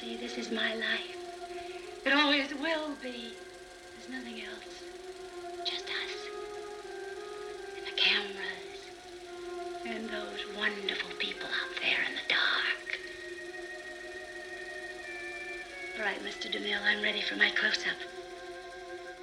See, this is my life. It always will be. There's nothing else. Just us. And the cameras. And those wonderful people out there in the dark. All right, Mr. DeMille, I'm ready for my close-up.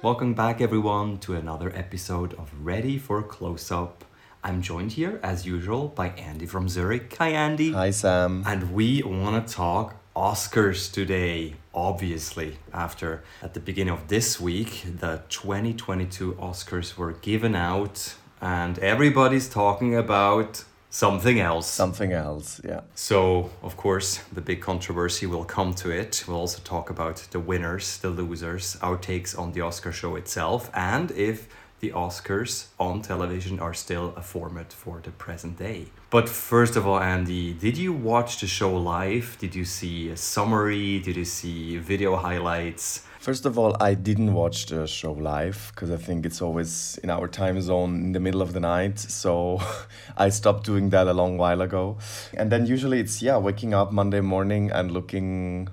Welcome back, everyone, to another episode of Ready for Close Up. I'm joined here, as usual, by Andy from Zurich. Hi, Andy. Hi, Sam. And we want to talk Oscars today, obviously. After, at the beginning of this week, the 2022 Oscars were given out, and everybody's talking about something else. Something else, yeah. So, of course, the big controversy will come to it. We'll also talk about the winners, the losers, our takes on the Oscar show itself, and if the Oscars on television are still a format for the present day. But first of all, Andy, did you watch the show live? Did you see a summary? Did you see video highlights? First of all, I didn't watch the show live because I think it's always in our time zone in the middle of the night. So I stopped doing that a long while ago. And then usually it's, yeah, waking up Monday morning and looking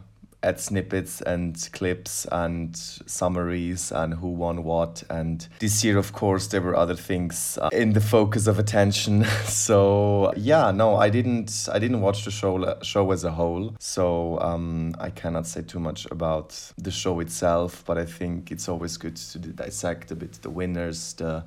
at snippets and clips and summaries and who won what. And this year, of course, there were other things uh, in the focus of attention. so yeah, no, I didn't. I didn't watch the show show as a whole. So um, I cannot say too much about the show itself. But I think it's always good to dissect a bit the winners, the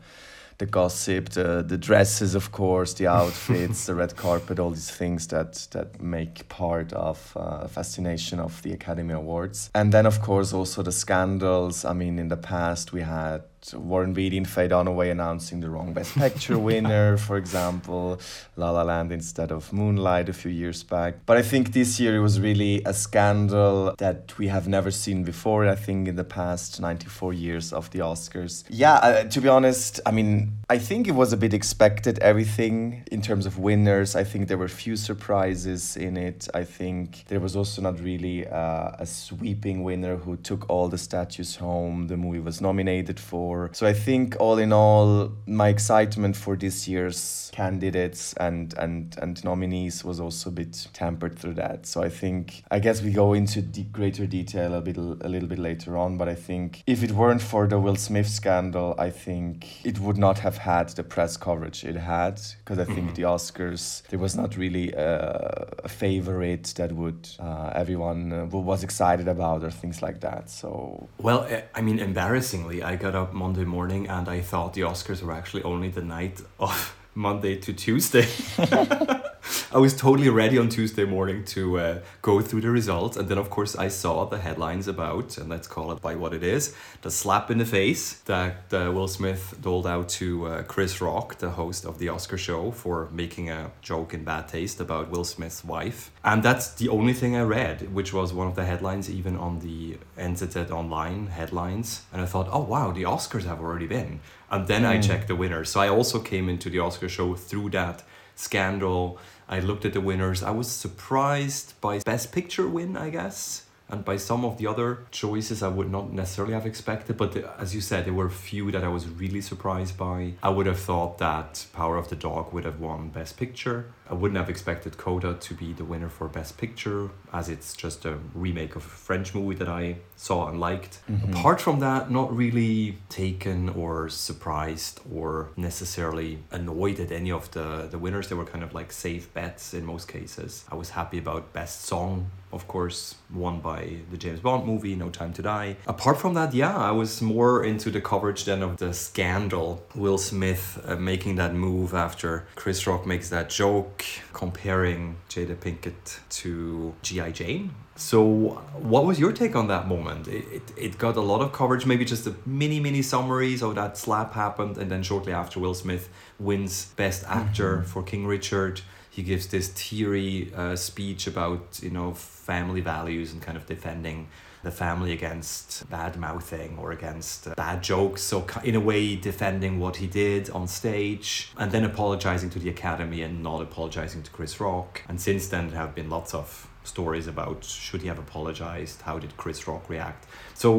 the gossip, the the dresses, of course, the outfits, the red carpet, all these things that that make part of uh, fascination of the Academy Awards. And then, of course, also the scandals. I mean, in the past we had Warren Beatty and Faye Dunaway announcing the wrong Best Picture winner, for example, La La Land instead of Moonlight a few years back. But I think this year it was really a scandal that we have never seen before, I think, in the past 94 years of the Oscars. Yeah, uh, to be honest, I mean, I think it was a bit expected, everything in terms of winners. I think there were few surprises in it. I think there was also not really uh, a sweeping winner who took all the statues home the movie was nominated for. So I think all in all, my excitement for this year's candidates and and and nominees was also a bit tempered through that. So I think I guess we go into de- greater detail a bit a little bit later on. But I think if it weren't for the Will Smith scandal, I think it would not have had the press coverage it had because I think mm-hmm. the Oscars there was not really a, a favorite that would uh, everyone uh, was excited about or things like that. So well, eh, I mean, embarrassingly, I got up Monday morning and I thought the Oscars were actually only the night of Monday to Tuesday. I was totally ready on Tuesday morning to uh, go through the results. And then, of course, I saw the headlines about, and let's call it by what it is, the slap in the face that uh, Will Smith doled out to uh, Chris Rock, the host of the Oscar show, for making a joke in bad taste about Will Smith's wife. And that's the only thing I read, which was one of the headlines, even on the NZZ Online headlines. And I thought, oh, wow, the Oscars have already been. And then mm. I checked the winners. So I also came into the Oscar show through that scandal I looked at the winners. I was surprised by Best Picture win, I guess and by some of the other choices I would not necessarily have expected. But the, as you said, there were a few that I was really surprised by. I would have thought that Power of the Dog would have won Best Picture. I wouldn't have expected Coda to be the winner for Best Picture, as it's just a remake of a French movie that I saw and liked. Mm-hmm. Apart from that, not really taken or surprised or necessarily annoyed at any of the, the winners. They were kind of like safe bets in most cases. I was happy about Best Song of course, won by the James Bond movie, No Time to Die. Apart from that, yeah, I was more into the coverage than of the scandal. Will Smith uh, making that move after Chris Rock makes that joke, comparing Jada Pinkett to G.I. Jane. So, what was your take on that moment? It, it, it got a lot of coverage, maybe just a mini, mini summaries of that slap happened, and then shortly after, Will Smith wins Best Actor mm-hmm. for King Richard he gives this teary uh, speech about you know family values and kind of defending the family against bad mouthing or against uh, bad jokes. So in a way defending what he did on stage and then apologizing to the academy and not apologizing to chris rock. And since then there have been lots of stories about should he have apologized? How did chris rock react? So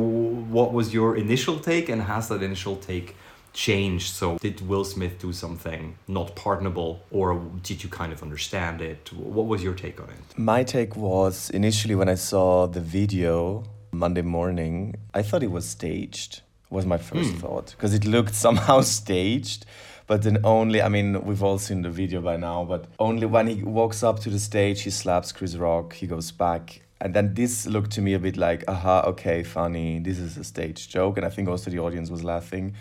what was your initial take and has that initial take changed. So, did Will Smith do something not pardonable, or did you kind of understand it? What was your take on it? My take was initially when I saw the video Monday morning, I thought it was staged. Was my first Hmm. thought because it looked somehow staged. But then only, I mean, we've all seen the video by now, but only when he walks up to the stage, he slaps Chris Rock, he goes back. And then this looked to me a bit like, aha, okay, funny, this is a stage joke. And I think also the audience was laughing.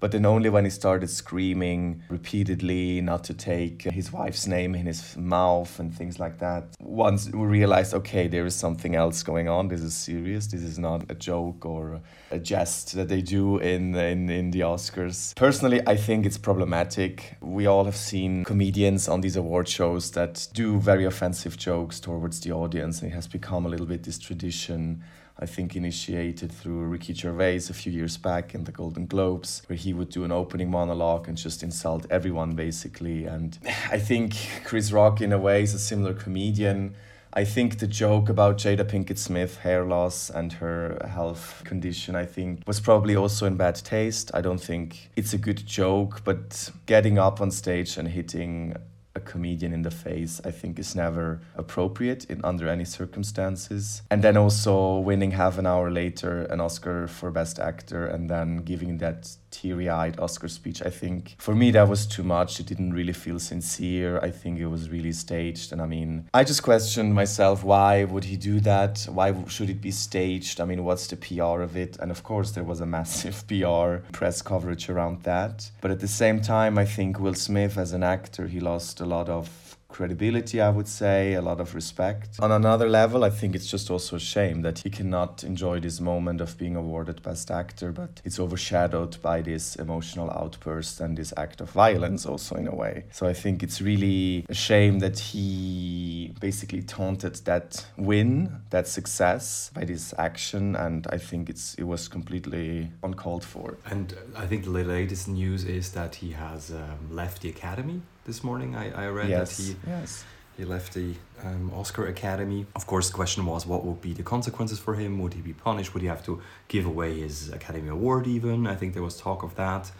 But then only when he started screaming repeatedly not to take his wife's name in his mouth and things like that, once we realized, okay, there is something else going on. This is serious. This is not a joke or a jest that they do in, in, in the Oscars. Personally, I think it's problematic. We all have seen comedians on these award shows that do very offensive jokes towards the audience, and it has become a little bit this tradition. I think initiated through Ricky Gervais a few years back in the Golden Globes, where he would do an opening monologue and just insult everyone basically. And I think Chris Rock, in a way, is a similar comedian. I think the joke about Jada Pinkett Smith hair loss and her health condition, I think, was probably also in bad taste. I don't think it's a good joke, but getting up on stage and hitting a comedian in the face, I think is never appropriate in under any circumstances. And then also winning half an hour later an Oscar for Best Actor and then giving that teary-eyed Oscar speech, I think for me that was too much. It didn't really feel sincere. I think it was really staged. And I mean, I just questioned myself, why would he do that? Why should it be staged? I mean, what's the PR of it? And of course, there was a massive PR press coverage around that. But at the same time, I think Will Smith, as an actor, he lost a lot of credibility, I would say, a lot of respect. On another level, I think it's just also a shame that he cannot enjoy this moment of being awarded Best Actor, but it's overshadowed by this emotional outburst and this act of violence, also in a way. So I think it's really a shame that he basically taunted that win, that success, by this action, and I think it's it was completely uncalled for. And I think the latest news is that he has um, left the academy this morning. I, I read yes, that he yes. He left the um, Oscar Academy. Of course, the question was what would be the consequences for him? Would he be punished? Would he have to give away his Academy Award even? I think there was talk of that.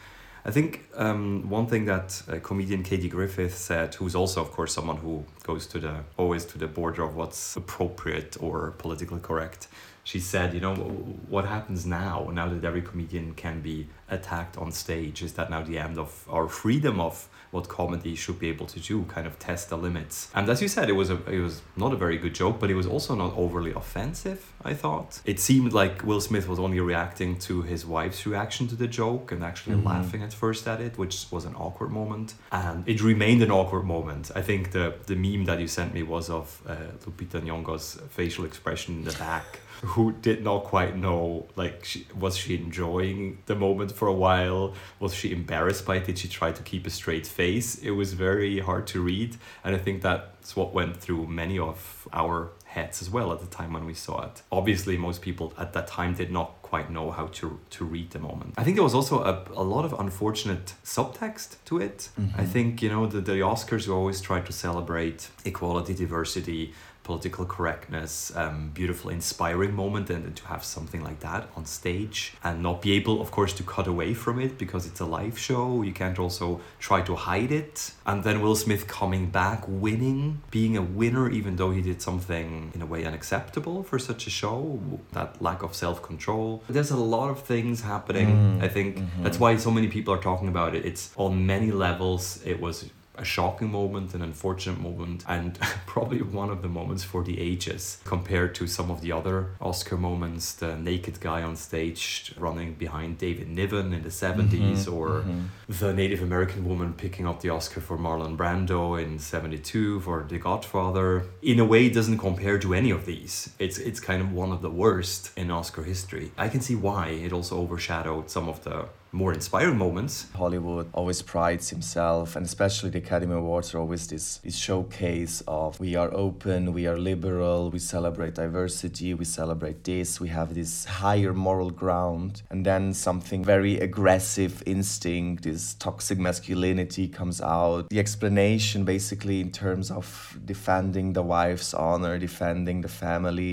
I think um, one thing that uh, comedian Kathy Griffin said, who's also, of course, someone who goes to the always to the border of what's appropriate or politically correct. She said, you know, what happens now, now that every comedian can be attacked on stage, is that now the end of our freedom of what comedy should be able to do, kind of test the limits. And as you said, it was a it was not a very good joke, but it was also not overly offensive. I thought it seemed like Will Smith was only reacting to his wife's reaction to the joke and actually Mhm. laughing at first at it, which was an awkward moment, and it remained an awkward moment. I think the the meme that you sent me was of uh, Lupita Nyong'o's facial expression in the back. Who did not quite know, like, she, was she enjoying the moment for a while? Was she embarrassed by it? Did she try to keep a straight face? It was very hard to read, and I think that's what went through many of our heads as well at the time when we saw it. Obviously, most people at that time did not quite know how to to read the moment. I think there was also a, a lot of unfortunate subtext to it. Mm-hmm. I think, you know, the, the Oscars always try to celebrate equality, diversity, political correctness, um, beautiful, inspiring moment, and to have something like that on stage and not be able, of course, to cut away from it because it's a live show. You can't also try to hide it. And then Will Smith coming back, winning, being a winner, even though he did something in a way unacceptable for such a show, that lack of self control. There's a lot of things happening. Mm, I think mhm. that's why so many people are talking about it. It's on many levels, it was a shocking moment, an unfortunate moment, and probably one of the moments for the ages compared to some of the other Oscar moments. The naked guy on stage running behind David Niven in the 70s, Mhm, or mhm. the Native American woman picking up the Oscar for Marlon Brando in 72 for The Godfather. In a way, it doesn't compare to any of these. It's, it's kind of one of the worst in Oscar history. I can see why it also overshadowed some of the more inspiring moments. Hollywood always prides himself, and especially the Academy Awards are always this, this showcase of we are open, we are liberal, we celebrate diversity, we celebrate this, we have this higher moral ground, and then something very aggressive instinct, this toxic masculinity comes out. The explanation, basically, in terms of defending the wife's honor, defending the family,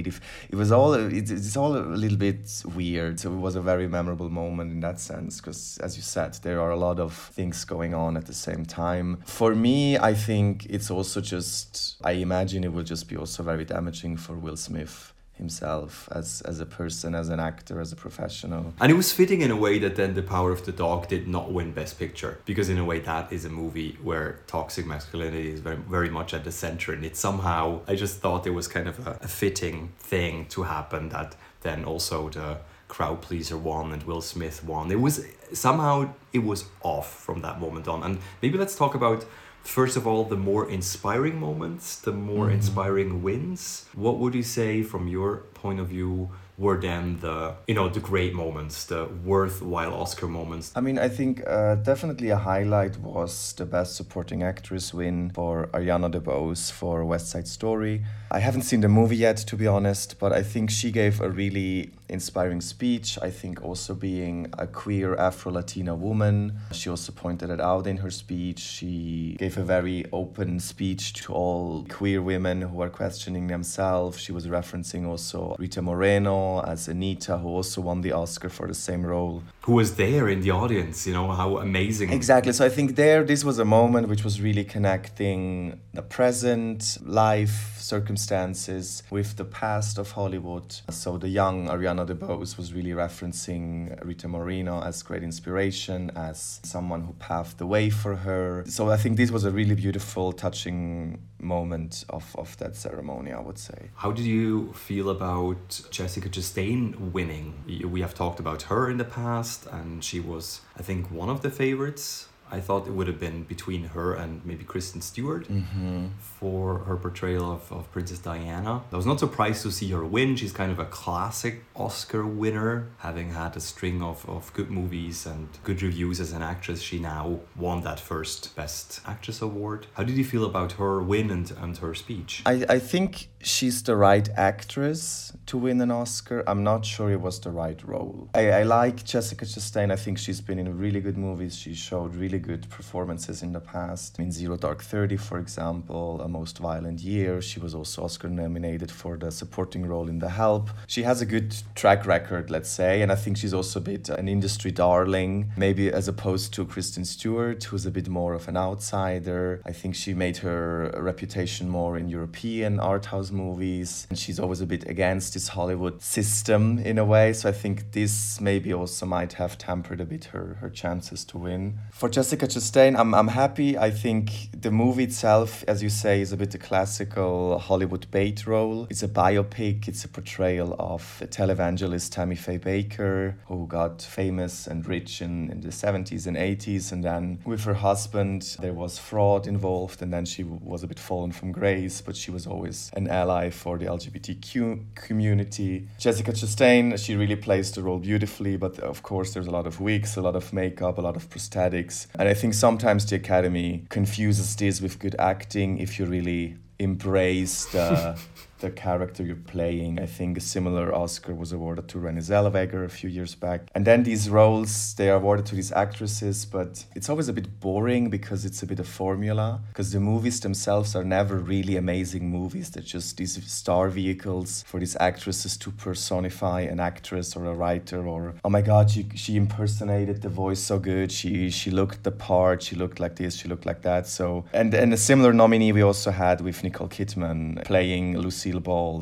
it was all it, it's all a little bit weird. So it was a very memorable moment in that sense because as you said, there are a lot of things going on at the same time. For me, I think it's also just, I imagine it will just be also very damaging for Will Smith himself as as a person, as an actor, as a professional. And it was fitting in a way that then The Power of the Dog did not win Best Picture because in a way that is a movie where toxic masculinity is very very much at the center, and it somehow I just thought it was kind of a, a fitting thing to happen that then also the crowd pleaser won and Will Smith won. It was somehow it was off from that moment on. And maybe let's talk about first of all the more inspiring moments, the more mm-hmm. inspiring wins. What would you say from your point of view were then the you know the great moments the worthwhile oscar moments i mean i think uh, definitely a highlight was the best supporting actress win for ariana debose for west side story i haven't seen the movie yet to be honest but i think she gave a really inspiring speech. I think also being a queer Afro Latina woman, she also pointed it out in her speech. She gave a very open speech to all queer women who are questioning themselves. She was referencing also Rita Moreno as Anita, who also won the Oscar for the same role. Who was there in the audience, you know, how amazing. Exactly. So I think there, this was a moment which was really connecting the present life circumstances with the past of Hollywood. So the young Ariana DeBose was really referencing Rita Moreno as great inspiration, as someone who paved the way for her. So I think this was a really beautiful, touching moment of, of that ceremony, I would say. How did you feel about Jessica Chastain winning? We have talked about her in the past, and she was, I think, one of the favorites I thought it would have been between her and maybe Kristen Stewart mm-hmm. for her portrayal of, of Princess Diana. I was not surprised to see her win. She's kind of a classic Oscar winner, having had a string of, of good movies and good reviews as an actress. She now won that first Best Actress award. How did you feel about her win and, and her speech? I, I think she's the right actress to win an Oscar. I'm not sure it was the right role. I, I like Jessica Chastain. I think she's been in really good movies. She showed really good performances in the past. In Zero Dark Thirty, for example, A Most Violent Year, she was also Oscar nominated for the supporting role in The Help. She has a good track record, let's say, and I think she's also a bit an industry darling, maybe as opposed to Kristen Stewart, who's a bit more of an outsider. I think she made her reputation more in European art house movies, and she's always a bit against this Hollywood system in a way. So I think this maybe also might have tempered a bit her, her chances to win. For Jessica Chastain, I'm, I'm happy. I think the movie itself, as you say, is a bit a classical Hollywood bait role. It's a biopic, it's a portrayal of the televangelist Tammy Faye Bakker, who got famous and rich in, in the 70s and 80s. And then with her husband, there was fraud involved, and then she was a bit fallen from grace, but she was always an ally for the LGBTQ community. Jessica Chastain, she really plays the role beautifully, but of course, there's a lot of wigs, a lot of makeup, a lot of prosthetics. And I think sometimes the Academy confuses this with good acting if you really embrace the the character you're playing. I think a similar Oscar was awarded to Renée Zellweger a few years back. And then these roles, they are awarded to these actresses, but it's always a bit boring because it's a bit of formula. Because the movies themselves are never really amazing movies. They're just these star vehicles for these actresses to personify an actress or a writer or, oh my God, she, she impersonated the voice so good. She, she looked the part. She looked like this. She looked like that. So, and, and a similar nominee we also had with Nicole Kidman playing Lucy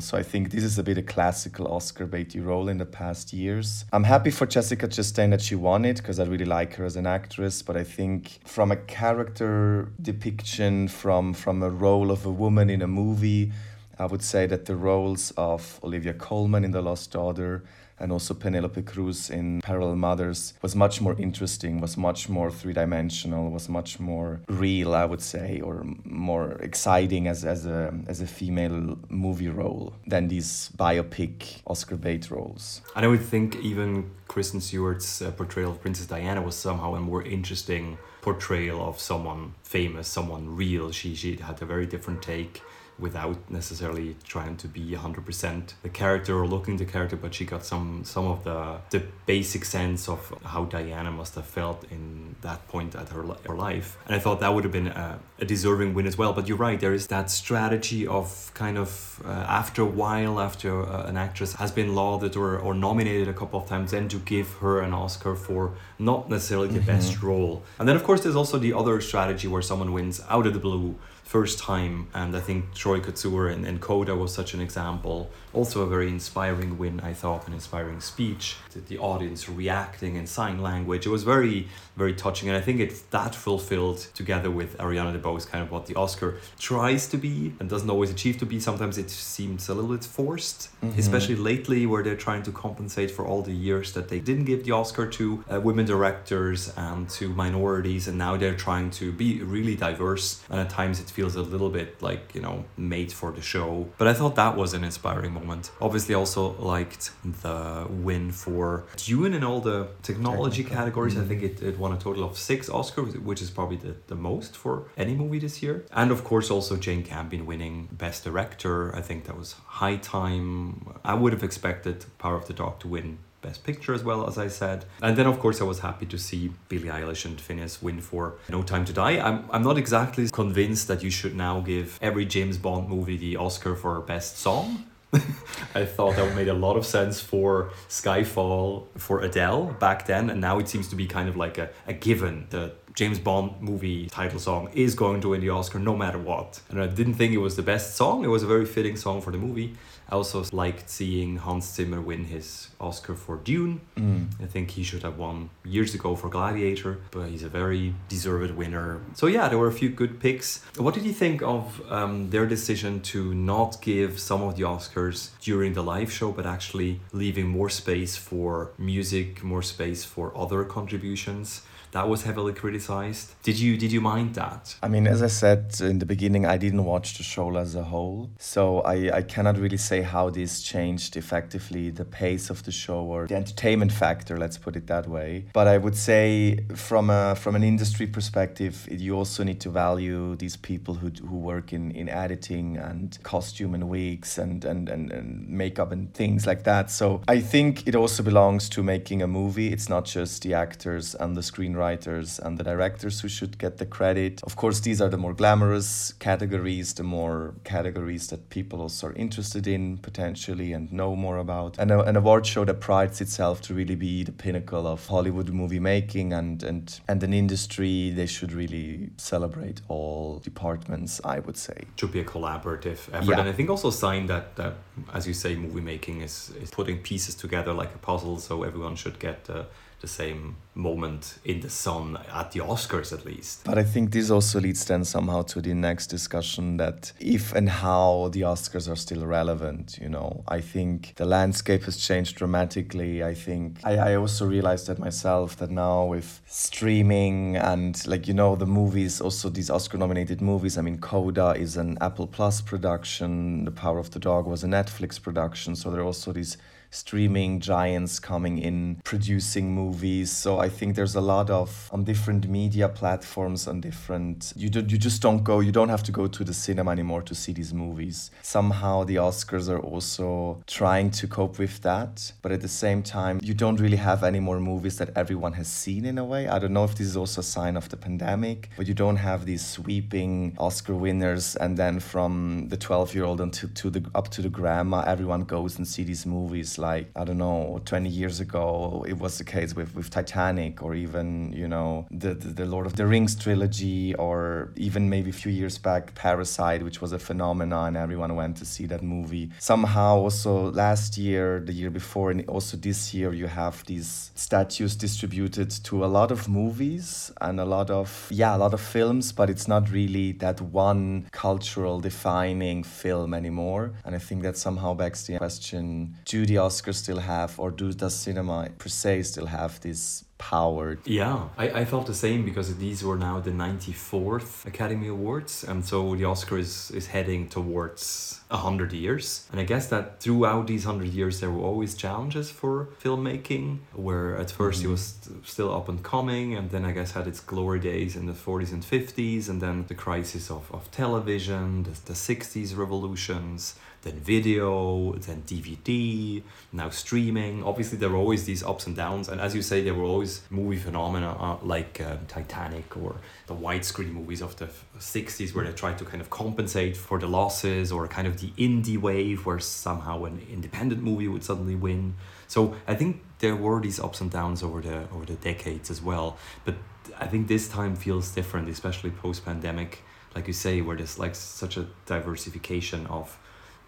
So I think this is a bit a classical Oscar baity role in the past years. I'm happy for Jessica Chastain that she won it because I really like her as an actress. But I think from a character depiction, from from a role of a woman in a movie, I would say that the roles of Olivia Colman in The Lost Daughter and also Penelope Cruz in Parallel Mothers was much more interesting, was much more three dimensional, was much more real, I would say, or more exciting as, as, a, as a female movie role than these biopic Oscar bait roles. And I would think even Kristen Stewart's uh, portrayal of Princess Diana was somehow a more interesting portrayal of someone famous, someone real. She, she had a very different take without necessarily trying to be 100% the character or looking the character but she got some some of the the basic sense of how Diana must have felt in that point at her, her life. And I thought that would have been a, a deserving win as well. But you're right there is that strategy of kind of uh, after a while after uh, an actress has been lauded or, or nominated a couple of times then to give her an Oscar for not necessarily the mm-hmm. best role. And then of course there's also the other strategy where someone wins out of the blue first time. And I think Troy Kotsur and, and Coda was such an example. Also, a very inspiring win, I thought, an inspiring speech. The, the audience reacting in sign language. It was very, very touching. And I think it's that fulfilled together with Ariana DeBose kind of what the Oscar tries to be and doesn't always achieve to be. Sometimes it seems a little bit forced, mm-hmm. especially lately where they're trying to compensate for all the years that they didn't give the Oscar to uh, women directors and to minorities. And now they're trying to be really diverse. And at times it feels a little bit like you know made for the show but i thought that was an inspiring moment obviously also liked the win for dune in all the technology categories mm-hmm. i think it, it won a total of six oscars which is probably the, the most for any movie this year and of course also jane campion winning best director i think that was high time i would have expected power of the dog to win Best Picture as well, as I said. And then, of course, I was happy to see Billie Eilish and Finneas win for No Time to Die. I'm, I'm not exactly convinced that you should now give every James Bond movie the Oscar for Best Song. I thought that made a lot of sense for Skyfall for Adele back then, and now it seems to be kind of like a, a given. The James Bond movie title song is going to win the Oscar no matter what. And I didn't think it was the best song, it was a very fitting song for the movie. I also liked seeing Hans Zimmer win his Oscar for Dune. Mm. I think he should have won years ago for Gladiator, but he's a very deserved winner. So yeah, there were a few good picks. What did you think of um, their decision to not give some of the Oscars during the live show, but actually leaving more space for music, more space for other contributions? That was heavily criticized. Did you did you mind that? I mean, as I said in the beginning, I didn't watch the show as a whole, so I, I cannot really say how this changed effectively the pace of the show or the entertainment factor. Let's put it that way. But I would say from a from an industry perspective, you also need to value these people who who work in in editing and costume and wigs and and and, and makeup and things like that. So I think it also belongs to making a movie. It's not just the actors and the screenwriters screenwriters and the directors who should get the credit. Of course, these are the more glamorous categories, the more categories that people also are interested in potentially and know more about. And a, an award show that prides itself to really be the pinnacle of Hollywood movie making and, and, and an industry, they should really celebrate all departments, I would say. It should be a collaborative effort. Yeah. And I think also a sign that, that, as you say, movie making is, is putting pieces together like a puzzle, so everyone should get. Uh, the same moment in the sun at the Oscars at least. But I think this also leads then somehow to the next discussion that if and how the Oscars are still relevant, you know. I think the landscape has changed dramatically. I think I, I also realized that myself that now with streaming and like you know the movies also these Oscar nominated movies. I mean Coda is an Apple Plus production, The Power of the Dog was a Netflix production, so there are also these streaming giants coming in producing movies so i think there's a lot of on different media platforms on different you do, you just don't go you don't have to go to the cinema anymore to see these movies. Somehow the oscars are also trying to cope with that but at the same time you don't really have any more movies that everyone has seen in a way. I don't know if this is also a sign of the pandemic but you don't have these sweeping oscar winners and then from the 12 year old until to the up to the grandma everyone goes and see these movies like I don't know 20 years ago it was the case with with Titanic or even you know the the, the Lord of the Rings trilogy or even maybe a few years back Parasite which was a phenomenon. Everyone went to see that movie. Somehow also last year the year before and also this year you have these statues distributed to a lot of movies and a lot of yeah a lot of films but it's not really that one cultural defining film anymore. And I think that somehow begs the question do the Oscars still have, or do does cinema per se still have this power? Yeah, I, I felt the same because these were now the 94th Academy Awards, and so the Oscar is, is heading towards 100 years. And I guess that throughout these 100 years, there were always challenges for filmmaking, where at 1st it mm-hmm. was still up and coming, and then I guess had its glory days in the 40s and 50s, and then the crisis of, of television, the, the 60s revolutions then video, then DVD, now streaming. Obviously, there were always these ups and downs, and as you say, there were always movie phenomena uh, like um, Titanic or the widescreen movies of the 60s where they tried to kind of compensate for the losses, or kind of the indie wave where somehow an independent movie would suddenly win. So I think there were these ups and downs over the over the decades as well, but I think this time feels different, especially post pandemic. Like you say, where there's like such a diversification of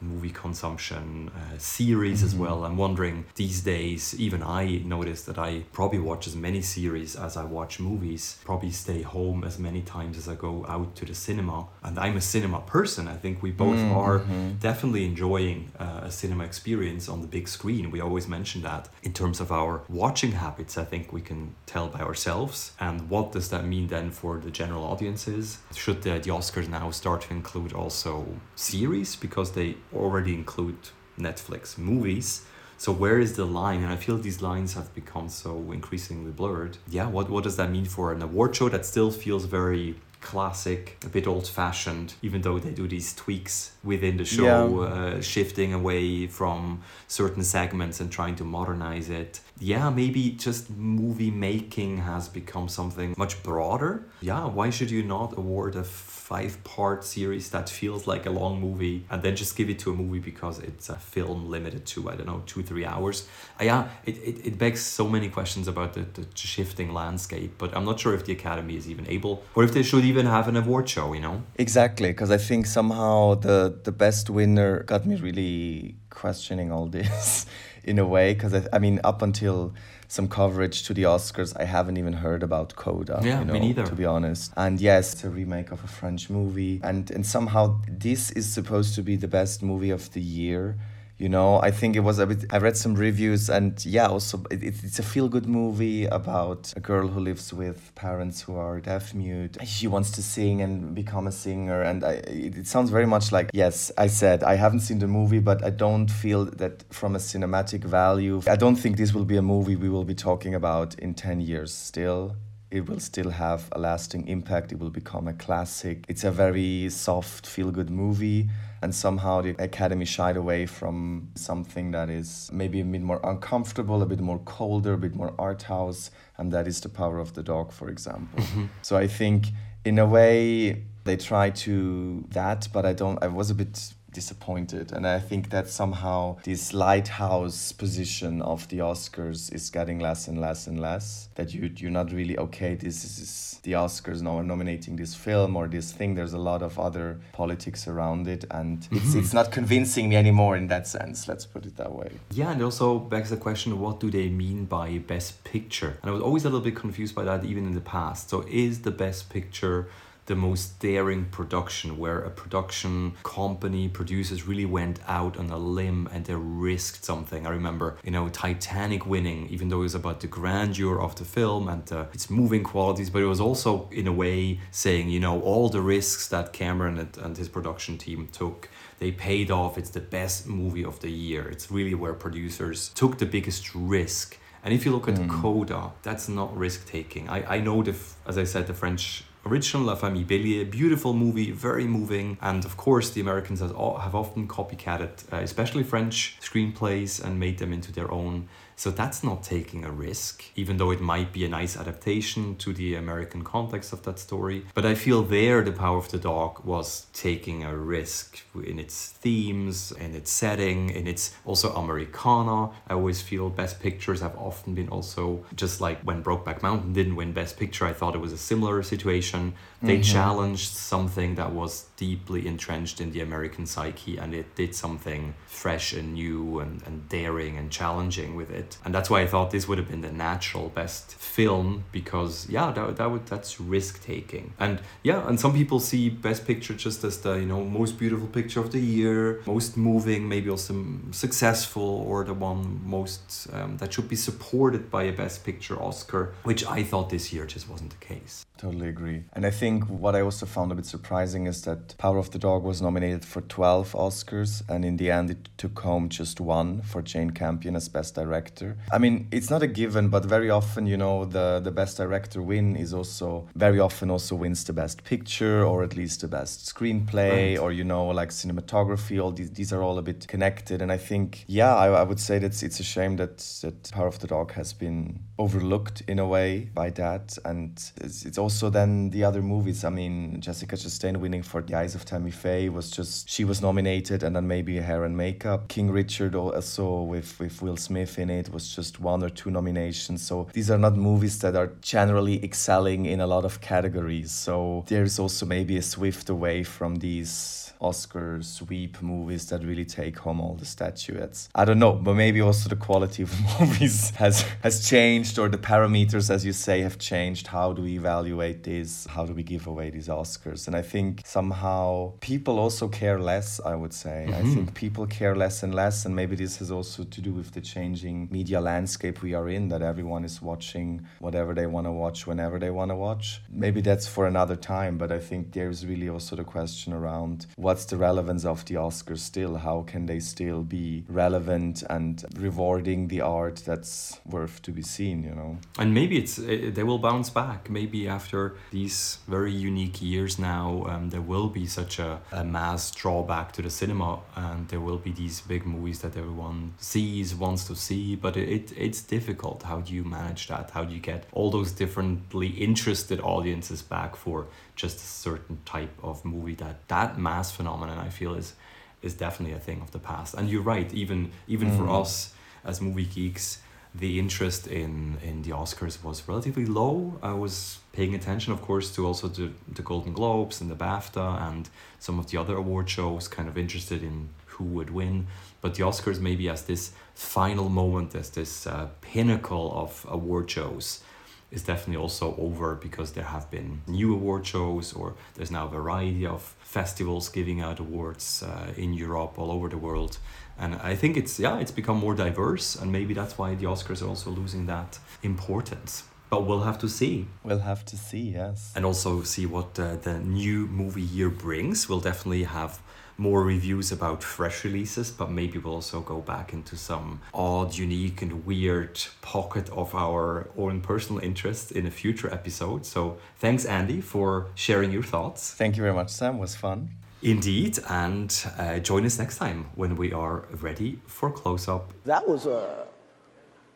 movie consumption, uh, series mm-hmm. as well. I'm wondering these days, even I notice that I probably watch as many series as I watch movies, probably stay home as many times as I go out to the cinema. And I'm a cinema person. I think we both mm-hmm. are definitely enjoying uh, a cinema experience on the big screen. We always mention that in terms of our watching habits, I think we can tell by ourselves. And what does that mean then for the general audiences? Should the, the Oscars now start to include also series because they already include Netflix movies. So where is the line? And I feel these lines have become so increasingly blurred. Yeah, what, what does that mean for an award show that still feels very classic, a bit old fashioned, even though they do these tweaks within the show, yeah. uh, shifting away from certain segments and trying to modernize it. Yeah, maybe just movie making has become something much broader. Yeah, why should you not award a five part series that feels like a long movie and then just give it to a movie because it's a film limited to i don't know two three hours. Uh, yeah it, it, it begs so many questions about the, the shifting landscape but i'm not sure if the academy is even able or if they should even have an award show you know? Exactly because i think somehow the the best winner got me really questioning all this in a way because I, I mean up until some coverage to the Oscars. I haven't even heard about Coda. Yeah, you know, me neither. To be honest. And yes, it's a remake of a French movie, and and somehow this is supposed to be the best movie of the year you know i think it was a bit i read some reviews and yeah also it, it's a feel good movie about a girl who lives with parents who are deaf mute. She wants to sing and become a singer and I, it, it sounds very much like yes i said i haven't seen the movie but i don't feel that from a cinematic value i don't think this will be a movie we will be talking about in 10 years still it will still have a lasting impact. It will become a classic. It's a very soft, feel good movie and somehow the academy shied away from something that is maybe a bit more uncomfortable, a bit more colder, a bit more art house, and that is the power of the dog, for example. Mm-hmm. So I think in a way they try to that, but I don't. I was a bit disappointed. And I think that somehow this lighthouse position of the Oscars is getting less and less and less. That you you're not really okay. This is the Oscars now are nominating this film or this thing. There's a lot of other politics around it, and mm-hmm. it's it's not convincing me anymore in that sense. Let's put it that way. Yeah, and also begs the question: What do they mean by best picture? And I was always a little bit confused by that, even in the past. So is the best picture the most daring production where a production company producers really went out on a limb and they risked something. I remember you know titanic winning even though it was about the grandeur of the film and uh, its moving qualities but it was also in a way saying you know all the risks that cameron and, and his production team took they paid off. It's the best movie of the year. It's really where producers took the biggest risk and if you look at mm. Coda, that's not risk taking. I, I know the, as I said, the French original La Famille Bélier, beautiful movie, very moving, and of course the Americans have often copycatted, uh, especially French screenplays, and made them into their own. So that's not taking a risk, even though it might be a nice adaptation to the American context of that story. But I feel there the power of the dog was taking a risk in its themes, in its setting, in its also Americana. I always feel best pictures have often been also just like when Brokeback Mountain didn't win best picture, I thought it was a similar situation. They mm-hmm. challenged something that was deeply entrenched in the American psyche and it did something fresh and new and, and daring and challenging with it. And that's why I thought this would have been the natural best film because yeah, that, that would that's risk taking. And yeah, and some people see Best Picture just as the, you know, most beautiful picture of the year, most moving, maybe also successful or the one most um, that should be supported by a Best Picture Oscar, which I thought this year just wasn't the case. Totally agree. And I think what I also found a bit surprising is that Power of the Dog was nominated for 12 Oscars, and in the end, it took home just one for Jane Campion as Best Director. I mean, it's not a given, but very often, you know, the, the Best Director win is also very often also wins the Best Picture or at least the Best Screenplay Right. or, you know, like cinematography. All these, these are all a bit connected. And I think, yeah, I, I would say that it's a shame that, that Power of the Dog has been overlooked in a way by that. And it's, it's also then the other movies. I mean, Jessica Chastain winning for The Eyes of Tammy Faye was just, she was nominated and then maybe hair and makeup. King Richard also with, with Will Smith in it was just one or two nominations. So these are not movies that are generally excelling in a lot of categories. So there's also maybe a swift away from these Oscar sweep movies that really take home all the statuettes. I don't know, but maybe also the quality of movies has has changed or the parameters as you say have changed. How do we evaluate this? How do we give away these Oscars? And I think somehow people also care less, I would say. I mm-hmm. think people care less and less and maybe this has also to do with the changing media landscape we are in that everyone is watching whatever they want to watch whenever they want to watch. Maybe that's for another time, but I think there's really also the question around what's the relevance of the Oscars still? How can they still be relevant and rewarding the art that's worth to be seen, you know? And maybe it's uh, they will bounce back. Maybe after these very unique years now, um, there will be such a, a mass drawback to the cinema, and there will be these big movies that everyone sees, wants to see. But it, it it's difficult. How do you manage that? How do you get all those differently interested audiences back for just a certain type of movie? That that mass phenomenon, I feel, is is definitely a thing of the past. And you're right. Even even for mm. us as movie geeks the interest in in the Oscars was relatively low. I was paying attention, of course, to also the, the Golden Globes and the BAFTA and some of the other award shows, kind of interested in who would win. But the Oscars, maybe as this final moment, as this uh, pinnacle of award shows, is definitely also over because there have been new award shows or there's now a variety of festivals giving out awards uh, in Europe, all over the world. And I think it's yeah, it's become more diverse, and maybe that's why the Oscars are also losing that importance. But we'll have to see, We'll have to see, yes. and also see what uh, the new movie year brings. We'll definitely have more reviews about fresh releases, but maybe we'll also go back into some odd, unique, and weird pocket of our own personal interest in a future episode. So thanks, Andy, for sharing your thoughts. Thank you very much, Sam. It was fun. Indeed, and uh, join us next time when we are ready for close up. That was a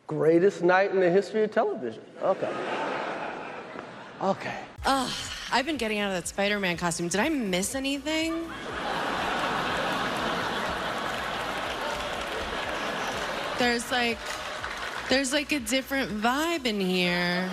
greatest night in the history of television. Okay. Okay. I've been getting out of that Spider Man costume. Did I miss anything? There's like, there's like a different vibe in here.